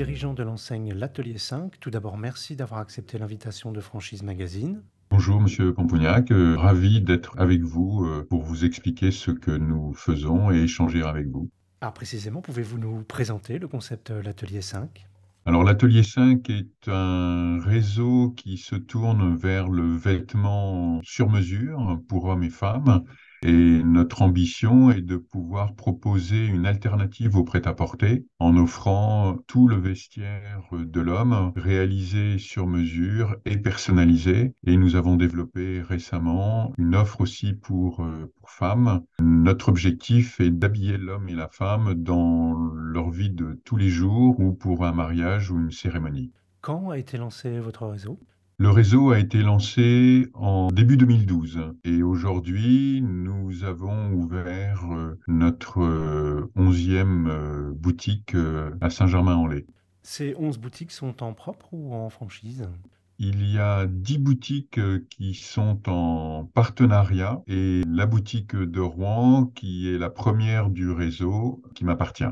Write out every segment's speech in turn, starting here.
dirigeant de l'enseigne L'Atelier 5. Tout d'abord, merci d'avoir accepté l'invitation de Franchise Magazine. Bonjour Monsieur Pompognac, euh, ravi d'être avec vous euh, pour vous expliquer ce que nous faisons et échanger avec vous. Alors précisément, pouvez-vous nous présenter le concept euh, L'Atelier 5 alors l'Atelier 5 est un réseau qui se tourne vers le vêtement sur mesure pour hommes et femmes et notre ambition est de pouvoir proposer une alternative au prêt-à-porter en offrant tout le vestiaire de l'homme réalisé sur mesure et personnalisé. Et nous avons développé récemment une offre aussi pour, euh, pour femmes. Notre objectif est d'habiller l'homme et la femme dans leur vie de tous les jours ou pour un mariage ou une cérémonie. Quand a été lancé votre réseau? Le réseau a été lancé en début 2012 et aujourd'hui, nous avons ouvert euh, notre euh, onzième euh, boutique à Saint-Germain-en-Laye. Ces onze boutiques sont en propre ou en franchise? Il y a dix boutiques qui sont en partenariat et la boutique de Rouen, qui est la première du réseau, qui m'appartient.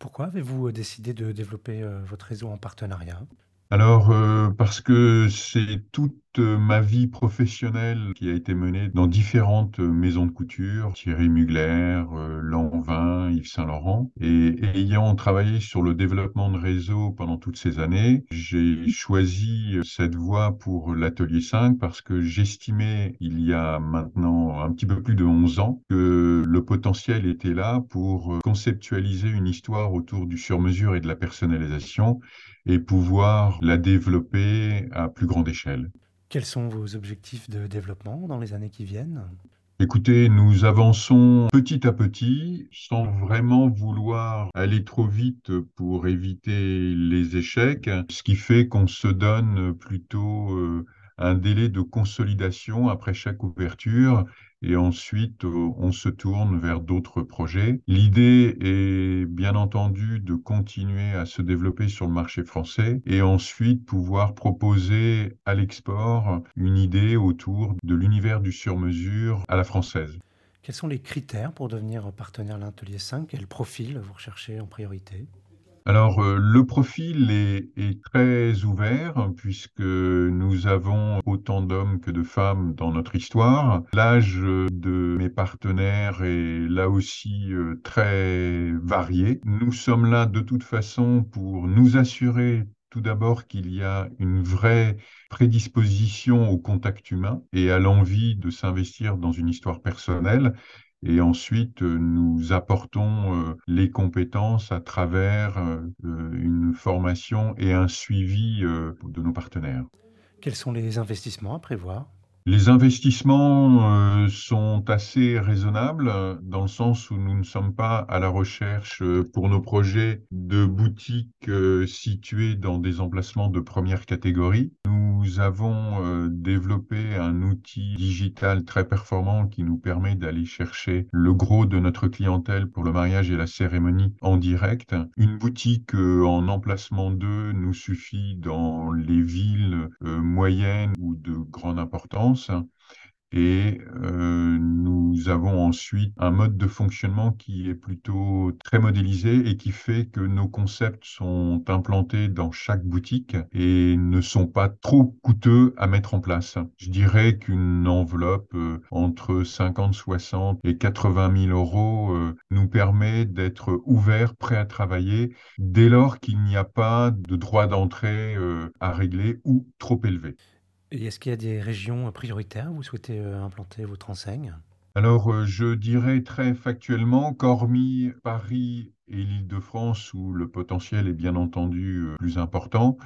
Pourquoi avez-vous décidé de développer votre réseau en partenariat? Alors, euh, parce que c'est toute ma vie professionnelle qui a été menée dans différentes maisons de couture, Thierry Mugler, euh, Lanvin, Yves Saint-Laurent. Et ayant travaillé sur le développement de réseau pendant toutes ces années, j'ai choisi cette voie pour l'Atelier 5 parce que j'estimais, il y a maintenant un petit peu plus de 11 ans, que le potentiel était là pour conceptualiser une histoire autour du sur-mesure et de la personnalisation et pouvoir la développer à plus grande échelle. Quels sont vos objectifs de développement dans les années qui viennent? Écoutez, nous avançons petit à petit sans vraiment vouloir aller trop vite pour éviter les échecs, ce qui fait qu'on se donne plutôt euh, un délai de consolidation après chaque ouverture et ensuite euh, on se tourne vers d'autres projets. L'idée est bien entendu de continuer à se développer sur le marché français et ensuite pouvoir proposer à l'export une idée autour de l'univers du sur-mesure à la française. Quels sont les critères pour devenir partenaire l'Atelier 5 Quel profil vous recherchez en priorité? Alors, euh, le profil est, est, très ouvert puisque nous avons autant d'hommes que de femmes dans notre histoire. L'âge de mes partenaires est là aussi euh, très varié. Nous sommes là de toute façon pour nous assurer tout d'abord qu'il y a une vraie prédisposition au contact humain et à l'envie de s'investir dans une histoire personnelle et ensuite euh, nous apportons euh, les compétences à travers euh, une formation et un suivi de nos partenaires. Quels sont les investissements à prévoir? Les investissements sont assez raisonnables dans le sens où nous ne sommes pas à la recherche pour nos projets de boutiques situées dans des emplacements de première catégorie. Nous avons euh, développé un outil digital très performant qui nous permet d'aller chercher le gros de notre clientèle pour le mariage et la cérémonie en direct. Une boutique euh, en emplacement 2 nous suffit dans les villes euh, moyennes ou de grande importance. Et euh, nous avons ensuite un mode de fonctionnement qui est plutôt très modélisé et qui fait que nos concepts sont implantés dans chaque boutique et ne sont pas trop coûteux à mettre en place. Je dirais qu'une enveloppe euh, entre 50, 60 et 80 000 euros euh, nous permet d'être ouvert, prêt à travailler dès lors qu'il n'y a pas de droit d'entrée à régler ou trop élevé. Et est-ce qu'il y a des régions prioritaires où vous souhaitez euh, implanter votre enseigne? Alors, euh, je dirais très factuellement qu'hormis Paris et l'Île-de-France, où le potentiel est bien entendu euh, plus important,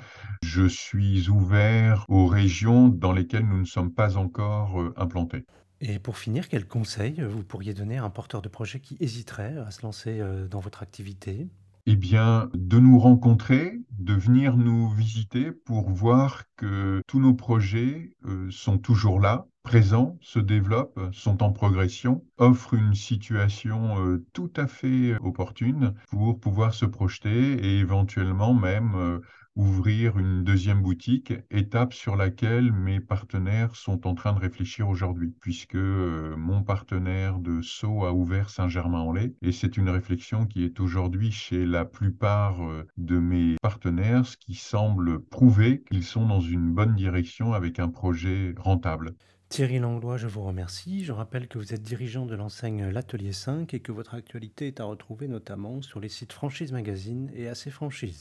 je suis ouvert aux régions dans lesquelles nous ne sommes pas encore implantés. Et pour finir, quel conseil vous pourriez donner à un porteur de projet qui hésiterait à se lancer dans votre activité? Eh bien, de nous rencontrer, de venir nous visiter pour voir que tous nos projets euh, sont toujours là, présents, se développent, sont en progression, offrent une situation euh, tout à fait opportune pour pouvoir se projeter et éventuellement même euh, ouvrir une deuxième boutique, étape sur laquelle mes partenaires sont en train de réfléchir aujourd'hui, puisque euh, mon partenaire de Sceaux a ouvert Saint-Germain-en-Laye, et c'est une réflexion qui est aujourd'hui chez la plupart euh, de mes partenaires, ce qui semble prouver qu'ils sont dans une bonne direction avec un projet rentable. Thierry Langlois, je vous remercie. Je rappelle que vous êtes dirigeant de l'enseigne L'Atelier 5 et que votre actualité est à retrouver notamment sur les sites Franchise Magazine et AC Franchise.